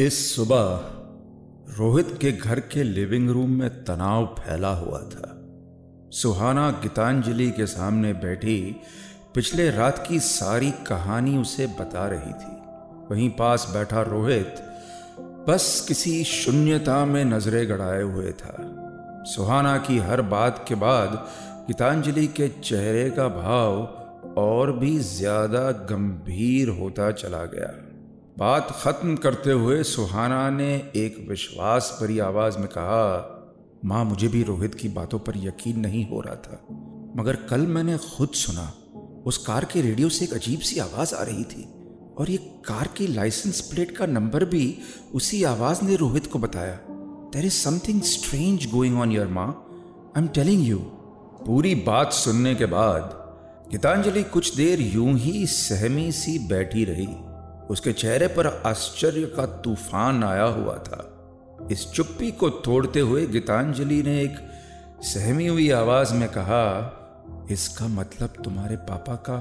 इस सुबह रोहित के घर के लिविंग रूम में तनाव फैला हुआ था। सुहाना गीतांजलि के सामने बैठी पिछले रात की सारी कहानी उसे बता रही थी। वहीं पास बैठा रोहित बस किसी शून्यता में नज़रें गड़ाए हुए था। सुहाना की हर बात के बाद गीतांजलि के चेहरे का भाव और भी ज़्यादा गंभीर होता चला गया। बात खत्म करते हुए सुहाना ने एक विश्वास भरी आवाज़ में कहा, माँ, मुझे भी रोहित की बातों पर यकीन नहीं हो रहा था, मगर कल मैंने खुद सुना, उस कार के रेडियो से एक अजीब सी आवाज़ आ रही थी, और ये कार की लाइसेंस प्लेट का नंबर भी उसी आवाज़ ने रोहित को बताया। There is something strange going on your माँ। आई एम टेलिंग यू पूरी बात सुनने के बाद गीतांजलि कुछ देर यूँ ही सहमी सी बैठी रही। उसके चेहरे पर आश्चर्य का तूफ़ान आया हुआ था। इस चुप्पी को तोड़ते हुए गीतांजलि ने एक सहमी हुई आवाज़ में कहा, इसका मतलब तुम्हारे पापा का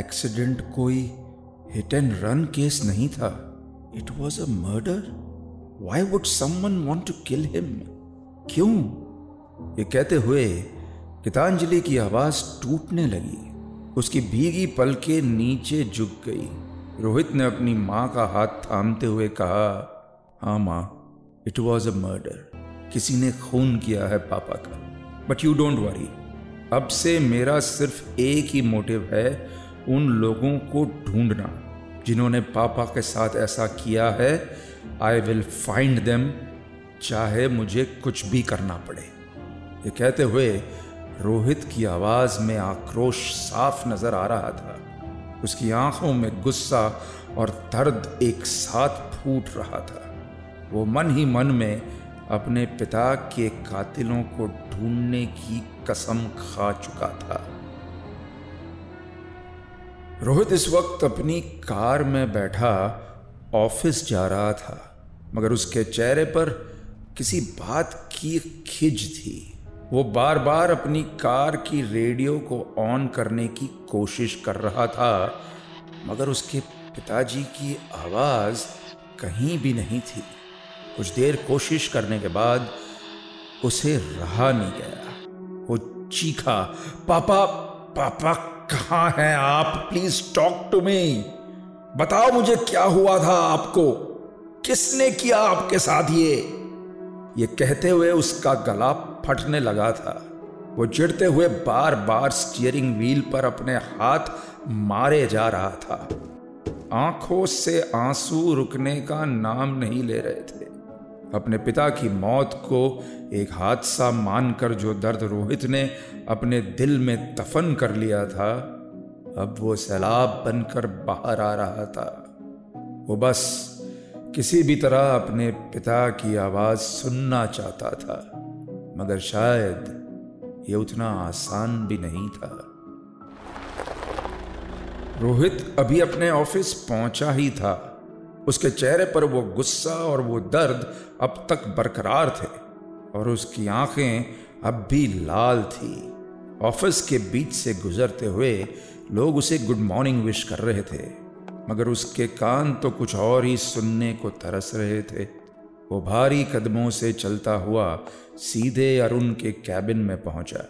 एक्सीडेंट कोई हिट एंड रन केस नहीं था। It was a murder why would someone want to kill him क्यों? ये कहते हुए गीतांजलि की आवाज़ टूटने लगी। उसकी भीगी पलके नीचे झुक गई। रोहित ने अपनी माँ का हाथ थामते हुए कहा हाँ माँ इट वॉज़ अ मर्डर किसी ने खून किया है पापा का। बट यू डोंट वरी अब से मेरा सिर्फ़ एक ही मोटिव है उन लोगों को ढूंढना, जिन्होंने पापा के साथ ऐसा किया है। आई विल फाइंड देम चाहे मुझे कुछ भी करना पड़े. ये कहते हुए रोहित की आवाज़ में आक्रोश साफ़ नज़र आ रहा था। उसकी आँखों में गुस्सा और दर्द एक साथ फूट रहा था। वो मन ही मन में अपने पिता के कातिलों को ढूँढने की कसम खा चुका था। रोहित इस वक्त अपनी कार में बैठा ऑफ़िस जा रहा था, मगर उसके चेहरे पर किसी बात की खिज थी। वो बार बार अपनी कार की रेडियो को ऑन करने की कोशिश कर रहा था, मगर उसके पिताजी की आवाज़ कहीं भी नहीं थी। कुछ देर कोशिश करने के बाद उसे रहा नहीं गया। वो चीखा, पापा पापा, कहाँ हैं आप? Please talk to me. बताओ मुझे क्या हुआ था आपको? किसने किया आपके साथ ये? ये कहते हुए उसका गला फटने लगा था। वो चिड़ते हुए बार बार स्टीयरिंग व्हील पर अपने हाथ मारे जा रहा था। आँखों से आँसू रुकने का नाम नहीं ले रहे थे। अपने पिता की मौत को एक हादसा मानकर जो दर्द रोहित ने अपने दिल में दफन कर लिया था, अब वो सैलाब बनकर बाहर आ रहा था। वो बस किसी भी तरह अपने पिता की आवाज़ सुनना चाहता था। मगर शायद ये उतना आसान भी नहीं था। रोहित अभी अपने ऑफ़िस पहुँचा ही था। उसके चेहरे पर वो गुस्सा और वो दर्द अब तक बरकरार थे और उसकी आँखें अब भी लाल थी। ऑफ़िस के बीच से गुजरते हुए लोग उसे गुड मॉर्निंग विश कर रहे थे, मगर उसके कान तो कुछ और ही सुनने को तरस रहे थे। वो भारी कदमों से चलता हुआ सीधे अरुण के कैबिन में पहुँचा।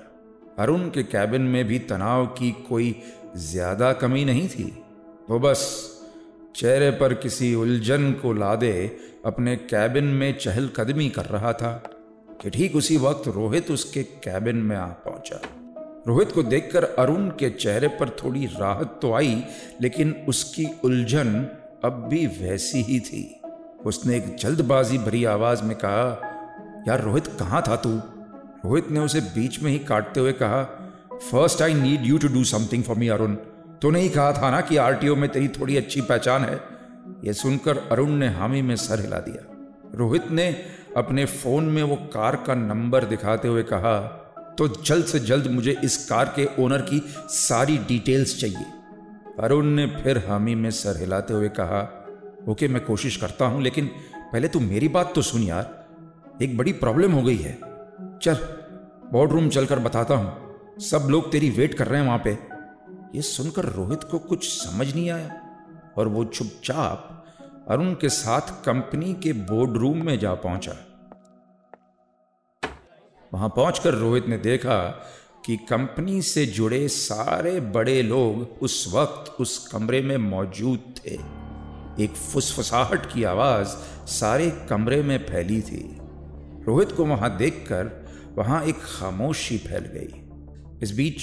अरुण के कैबिन में भी तनाव की कोई ज़्यादा कमी नहीं थी। वो बस चेहरे पर किसी उलझन को लादे अपने कैबिन में चहलकदमी कर रहा था कि ठीक उसी वक्त रोहित उसके कैबिन में आ पहुँचा। रोहित को देखकर अरुण के चेहरे पर थोड़ी राहत तो आई, लेकिन उसकी उलझन अब भी वैसी ही थी। उसने एक जल्दबाजी भरी आवाज़ में कहा, यार रोहित, कहाँ था तू? रोहित ने उसे बीच में ही काटते हुए कहा first I need you to do something for me Arun तूने ही कहा था ना कि आरटीओ में तेरी थोड़ी अच्छी पहचान है। यह सुनकर अरुण ने हामी में सर हिला दिया। रोहित ने अपने फ़ोन में वो कार का नंबर दिखाते हुए कहा तो जल्द से जल्द मुझे इस कार के ओनर की सारी डिटेल्स चाहिए। अरुण ने फिर हामी में सर हिलाते हुए कहा ओके, मैं कोशिश करता हूँ, लेकिन पहले तू मेरी बात तो सुन यार। एक बड़ी प्रॉब्लम हो गई है। चल बोर्ड रूम चलकर बताता हूँ। सब लोग तेरी वेट कर रहे हैं वहाँ पे। ये सुनकर रोहित को कुछ समझ नहीं आया। और वो चुपचाप अरुण के साथ कंपनी के बोर्ड रूम में जा पहुँचा। वहाँ पहुंचकर रोहित ने देखा कि कंपनी से जुड़े सारे बड़े लोग उस वक्त उस कमरे में मौजूद थे। एक फुसफुसाहट की आवाज़ सारे कमरे में फैली थी। रोहित को वहाँ देखकर वहाँ एक खामोशी फैल गई। इस बीच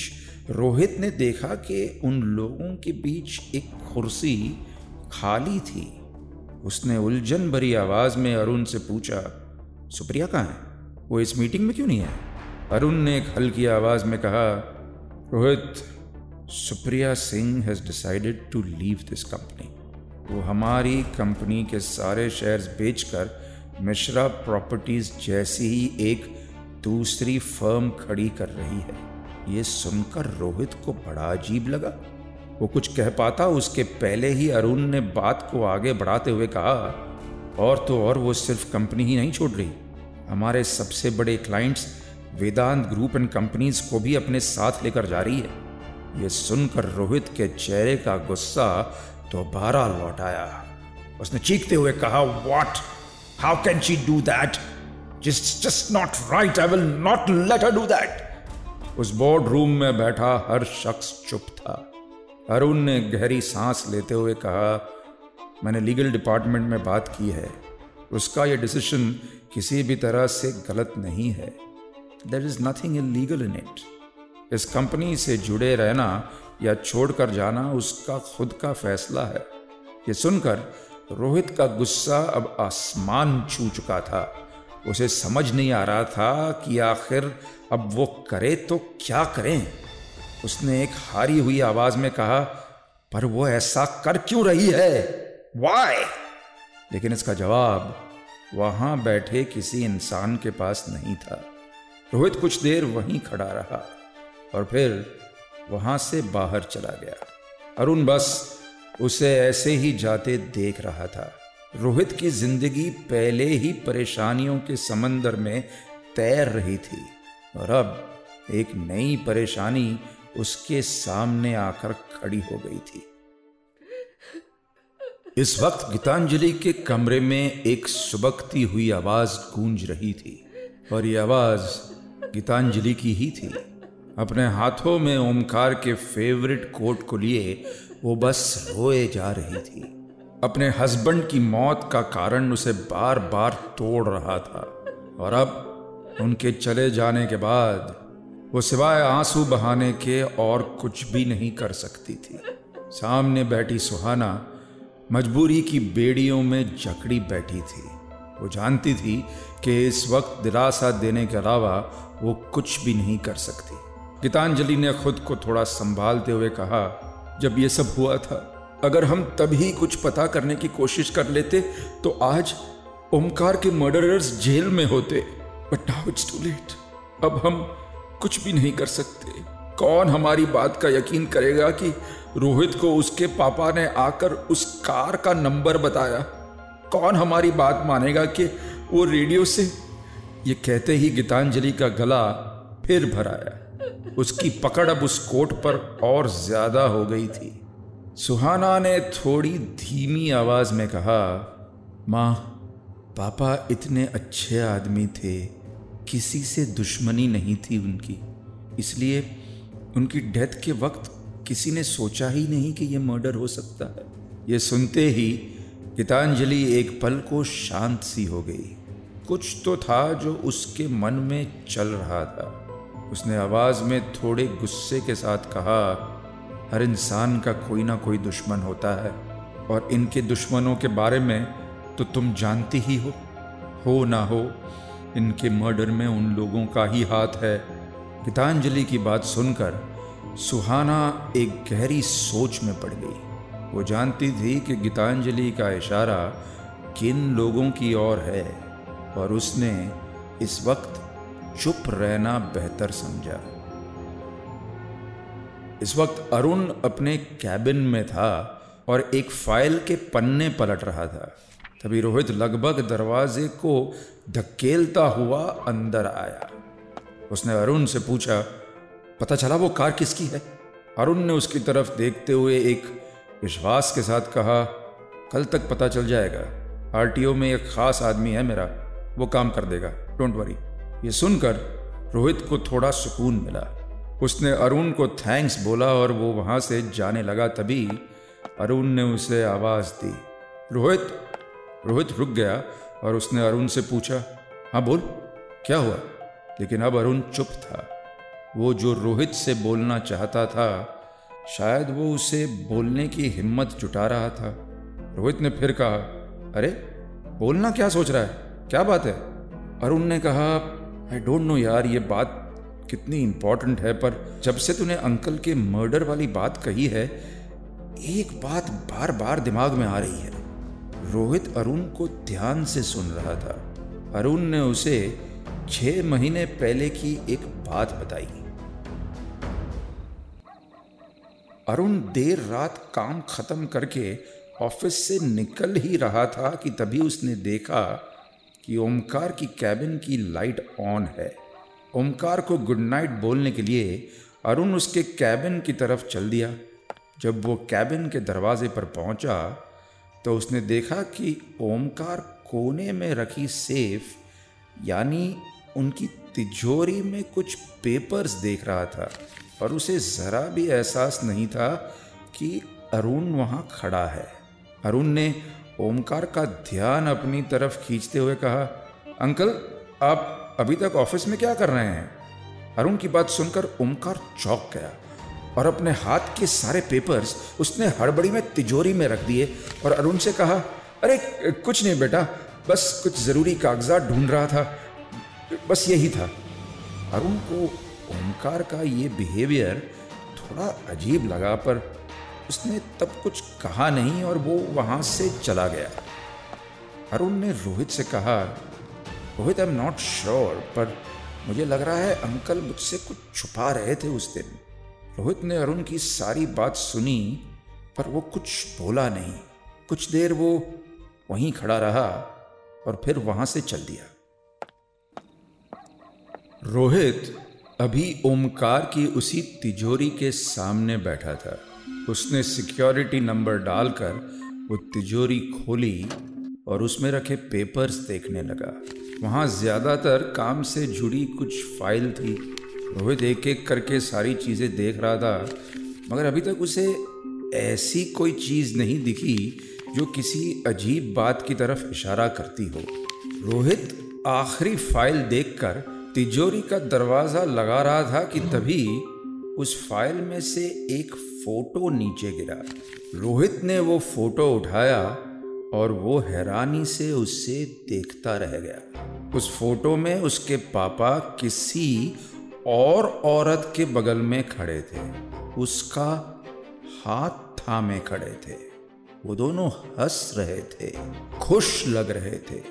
रोहित ने देखा कि उन लोगों के बीच एक कुर्सी खाली थी। उसने उलझन भरी आवाज़ में अरुण से पूछा, सुप्रिया कहाँ है? वो इस मीटिंग में क्यों नहीं है? अरुण ने एक हल्की आवाज़ में कहा, Rohit, Supriya Singh has decided to leave this company वो हमारी कंपनी के सारे शेयर्स बेचकर मिश्रा प्रॉपर्टीज़ जैसी ही एक दूसरी फर्म खड़ी कर रही है। ये सुनकर रोहित को बड़ा अजीब लगा। वो कुछ कह पाता, उसके पहले ही अरुण ने बात को आगे बढ़ाते हुए कहा, और तो और वो सिर्फ़ कंपनी ही नहीं छोड़ रही। हमारे सबसे बड़े clients Vedanta group and companies को भी अपने साथ लेकर जा रही है। ये सुनकर रोहित के चेहरे का गुस्सा दोबारा तो लौट आया। उसने चीखते हुए कहा what how can she do that just just not right I will not let do that उस बोर्ड रूम में बैठा हर शख्स चुप था। अरुण ने गहरी सांस लेते हुए कहा, मैंने लीगल डिपार्टमेंट में बात की है। उसका यह डिसीज़न किसी भी तरह से गलत नहीं है। There is nothing in legal in it इस कंपनी से जुड़े रहना या छोड़कर जाना उसका खुद का फैसला है ये सुनकर रोहित का गुस्सा अब आसमान छू चुका था। उसे समझ नहीं आ रहा था कि आखिर अब वो करे तो क्या करें। उसने एक हारी हुई आवाज़ में कहा, पर वो ऐसा कर क्यों रही है? वाई लेकिन इसका जवाब वहाँ बैठे किसी इंसान के पास नहीं था। रोहित कुछ देर वहीं खड़ा रहा और फिर वहाँ से बाहर चला गया। अरुण बस उसे ऐसे ही जाते देख रहा था। रोहित की ज़िंदगी पहले ही परेशानियों के समंदर में तैर रही थी और अब एक नई परेशानी उसके सामने आकर खड़ी हो गई थी। इस वक्त गीतांजलि के कमरे में एक सुबकती हुई आवाज़ गूंज रही थी और ये आवाज़ गीतांजलि की ही थी। अपने हाथों में ओमकार के फेवरेट कोट को लिए, वो बस रोए जा रही थी। अपने हस्बैंड की मौत का कारण उसे बार बार तोड़ रहा था। और अब उनके चले जाने के बाद, वो सिवाय आँसू बहाने के और कुछ भी नहीं कर सकती थी। सामने बैठी सुहाना, मजबूरी की बेड़ियों में जकड़ी बैठी थी। वो जानती थी कि इस वक्त दिलासा देने के अलावा वो कुछ भी नहीं कर सकती। गीतांजलि ने खुद को थोड़ा संभालते हुए कहा, जब ये सब हुआ था, अगर हम तभी कुछ पता करने की कोशिश कर लेते तो आज ओमकार के मर्डरर्स जेल में होते but now it's too late अब हम कुछ भी नहीं कर सकते। कौन हमारी बात का यकीन करेगा कि रोहित को उसके पापा ने आकर उस कार का नंबर बताया? कौन हमारी बात मानेगा कि वो रेडियो से? ये कहते ही गीतांजलि का गला फिर भर आया। उसकी पकड़ अब उस कोट पर और ज़्यादा हो गई थी। सुहाना ने थोड़ी धीमी आवाज़ में कहा, माँ, पापा इतने अच्छे आदमी थे, किसी से दुश्मनी नहीं थी उनकी। इसलिए उनकी डेथ के वक्त किसी ने सोचा ही नहीं कि यह मर्डर हो सकता है। ये सुनते ही गीतांजलि एक पल को शांत सी हो गई। कुछ तो था जो उसके मन में चल रहा था। उसने आवाज़ में थोड़े गुस्से के साथ कहा, हर इंसान का कोई ना कोई दुश्मन होता है, और इनके दुश्मनों के बारे में तो तुम जानती ही हो। हो ना हो, इनके मर्डर में उन लोगों का ही हाथ है। गीतांजलि की बात सुनकर सुहाना एक गहरी सोच में पड़ गई। वो जानती थी कि गीतांजलि का इशारा किन लोगों की ओर है, और उसने इस वक्त चुप रहना बेहतर समझा। इस वक्त अरुण अपने कैबिन में था और एक फ़ाइल के पन्ने पलट रहा था। तभी रोहित लगभग दरवाजे को धकेलता हुआ अंदर आया। उसने अरुण से पूछा, पता चला वो कार किसकी है? अरुण ने उसकी तरफ़ देखते हुए एक विश्वास के साथ कहा, कल तक पता चल जाएगा। आरटीओ में एक खास आदमी है मेरा, वो काम कर देगा। डोंट वरी ये सुनकर रोहित को थोड़ा सुकून मिला। उसने अरुण को थैंक्स बोला और वो वहाँ से जाने लगा तभी अरुण ने उसे आवाज़ दी। रोहित रोहित रुक गया और उसने अरुण से पूछा हाँ बोल, क्या हुआ? लेकिन अब अरुण चुप था। वो जो रोहित से बोलना चाहता था, शायद वो उसे बोलने की हिम्मत जुटा रहा था। रोहित ने फिर कहा, अरे, बोलना क्या सोच रहा है? क्या बात है? अरुण ने कहा आई डोंट नो यार, ये बात कितनी इंपॉर्टेंट है, पर जब से तूने अंकल के मर्डर वाली बात कही है, एक बात बार बार दिमाग में आ रही है। रोहित अरुण को ध्यान से सुन रहा था। अरुण ने उसे छह महीने पहले की एक बात बताई। अरुण देर रात काम खत्म करके ऑफ़िस से निकल ही रहा था कि तभी उसने देखा कि ओमकार की कैबिन की लाइट ऑन है। ओमकार को गुड नाइट बोलने के लिए अरुण उसके कैबिन की तरफ़ चल दिया। जब वो कैबिन के दरवाजे पर पहुँचा तो उसने देखा कि ओमकार कोने में रखी सेफ़, यानी उनकी तिजोरी में कुछ पेपर्स देख रहा था, और उसे ज़रा भी एहसास नहीं था कि अरुण वहाँ खड़ा है। अरुण ने ओमकार का ध्यान अपनी तरफ़ खींचते हुए कहा, अंकल, आप अभी तक ऑफ़िस में क्या कर रहे हैं? अरुण की बात सुनकर ओमकार चौक गया और अपने हाथ के सारे पेपर्स उसने हड़बड़ी में तिजोरी में रख दिए और अरुण से कहा, अरे, कुछ नहीं बेटा, बस कुछ ज़रूरी कागजात ढूंढ रहा था, बस यही था। अरुण को ओमकार का ये बिहेवियर थोड़ा अजीब लगा, पर उसने तब कुछ कहा नहीं और वो वहाँ से चला गया। अरुण ने रोहित से कहा, Rohit I am not sure पर मुझे लग रहा है अंकल मुझसे कुछ छुपा रहे थे उस दिन। रोहित ने अरुण की सारी बात सुनी, पर वो कुछ बोला नहीं। कुछ देर वो वहीं खड़ा रहा और फिर वहाँ से चल दिया। रोहित अभी ओमकार की उसी तिजोरी के सामने बैठा था। उसने सिक्योरिटी नंबर डालकर वो तिजोरी खोली और उसमें रखे पेपर्स देखने लगा। वहाँ ज़्यादातर काम से जुड़ी कुछ फ़ाइल थी। रोहित एक एक करके सारी चीज़ें देख रहा था, मगर अभी तक उसे ऐसी कोई चीज़ नहीं दिखी जो किसी अजीब बात की तरफ़ इशारा करती हो। रोहित आखिरी फ़ाइल देखकर तिजोरी का दरवाज़ा लगा रहा था कि तभी उस फ़ाइल में से एक फ़ोटो नीचे गिरा। रोहित ने वो फ़ोटो उठाया और वो हैरानी से उससे देखता रह गया। उस फ़ोटो में उसके पापा किसी और औरत के बगल में खड़े थे। उसका हाथ थामे खड़े थे। वो दोनों हंस रहे थे, खुश लग रहे थे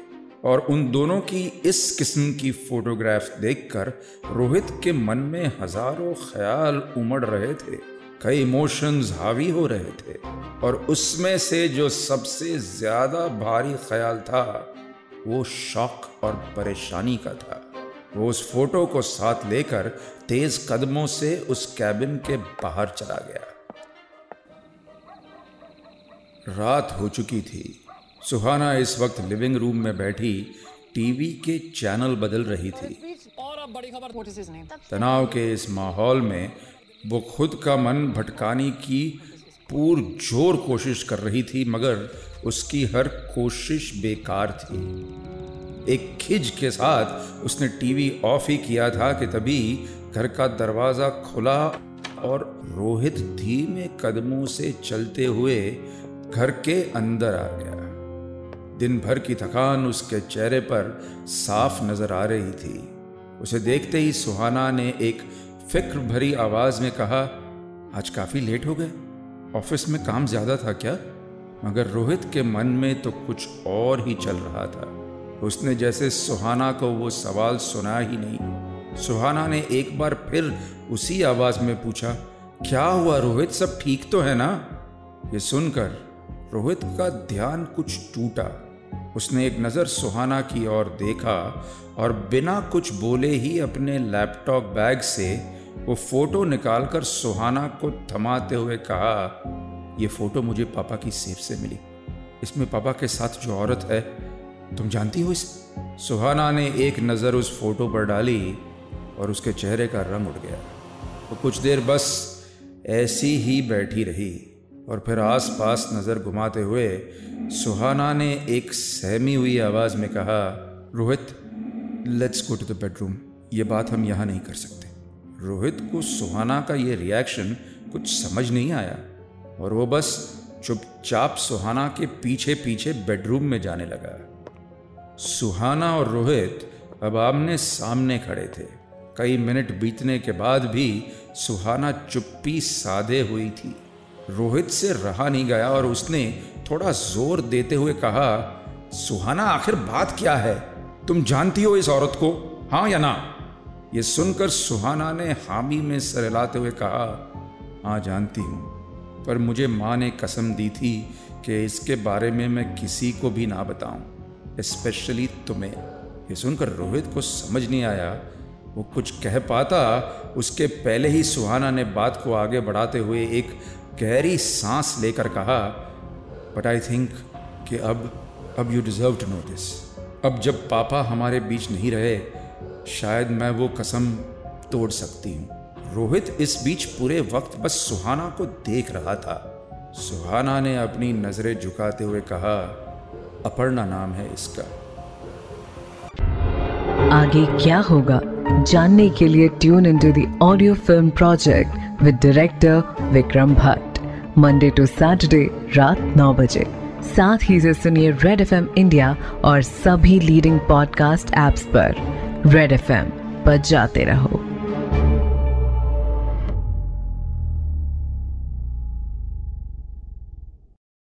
और उन दोनों की इस किस्म की फोटोग्राफ देखकर रोहित के मन में हज़ारों ख्याल उमड़ रहे थे। कई इमोशंस हावी हो रहे थे और उसमें से जो सबसे ज़्यादा भारी ख्याल था वो शौक और परेशानी का था। वो उस फ़ोटो को साथ लेकर तेज कदमों से उस कैबिन के बाहर चला गया। रात हो चुकी थी। सुहाना इस वक्त लिविंग रूम में बैठी टीवी के चैनल बदल रही थी। तनाव के इस माहौल में वो खुद का मन भटकाने की पूर ज़ोर कोशिश कर रही थी, मगर उसकी हर कोशिश बेकार थी। एक खिज के साथ उसने टीवी ऑफ़ ही किया था कि तभी घर का दरवाज़ा खुला और रोहित धीमे कदमों से चलते हुए घर के अंदर आ गया। दिन भर की थकान उसके चेहरे पर साफ़ नज़र आ रही थी। उसे देखते ही सुहाना ने एक फ़िक्र भरी आवाज़ में कहा, आज काफ़ी लेट हो गए। ऑफ़िस में काम ज़्यादा था क्या? मगर रोहित के मन में तो कुछ और ही चल रहा था। उसने जैसे सुहाना को वो सवाल सुना ही नहीं। सुहाना ने एक बार फिर उसी आवाज़ में पूछा, क्या हुआ रोहित? सब ठीक तो है ना? ये सुनकर रोहित का ध्यान कुछ टूटा। उसने एक नज़र सुहाना की ओर देखा और बिना कुछ बोले ही अपने लैपटॉप बैग से वो फ़ोटो निकालकर सुहाना को थमाते हुए कहा, ये फ़ोटो मुझे पापा की सेफ़ से मिली। इसमें पापा के साथ जो औरत है, तुम जानती हो इस? सुहाना ने एक नज़र उस फ़ोटो पर डाली और उसके चेहरे का रंग उड़ गया। वो कुछ देर बस ऐसी ही बैठी रही और फिर आसपास नज़र घुमाते हुए सुहाना ने एक सहमी हुई आवाज़ में कहा, Rohit let's go to the bedroom ये बात हम यहाँ नहीं कर सकते। रोहित को सुहाना का ये रिएक्शन कुछ समझ नहीं आया और वो बस चुपचाप सुहाना के पीछे पीछे बेडरूम में जाने लगा। सुहाना और रोहित अब आमने सामने खड़े थे। कई मिनट बीतने के बाद भी सुहाना चुप्पी साधे हुई थी। रोहित से रहा नहीं गया और उसने थोड़ा ज़ोर देते हुए कहा, सुहाना, आखिर बात क्या है? तुम जानती हो इस औरत को? हाँ या ना? ये सुनकर सुहाना ने हामी में सर हुए कहा हाँ जानती हूँ, पर मुझे माँ ने कसम दी थी कि इसके बारे में मैं किसी को भी ना बताऊँ स्पेशली तुम्हें। ये सुनकर रोहित को समझ नहीं आया। वो कुछ कह पाता, उसके पहले ही सुहाना ने बात को आगे बढ़ाते हुए एक गहरी सांस लेकर कहा बट आई थिंक कि अब अब you deserve to know this अब जब पापा हमारे बीच नहीं रहे शायद मैं वो कसम तोड़ सकती हूँ। रोहित इस बीच पूरे वक्त बस सुहाना को देख रहा था। सुहाना ने अपनी नज़रें झुकाते हुए कहा, अपर्णा नाम है इसका। आगे क्या होगा? जानने के लिए tune in to audio film project with director Vikram Bhatt Monday to Saturday रात नौ बजे। साथ ही से सुनिए रेड एफएम इंडिया और सभी लीडिंग पॉडकास्ट एप्स पर। रेड एफ़ पर जाते रहो।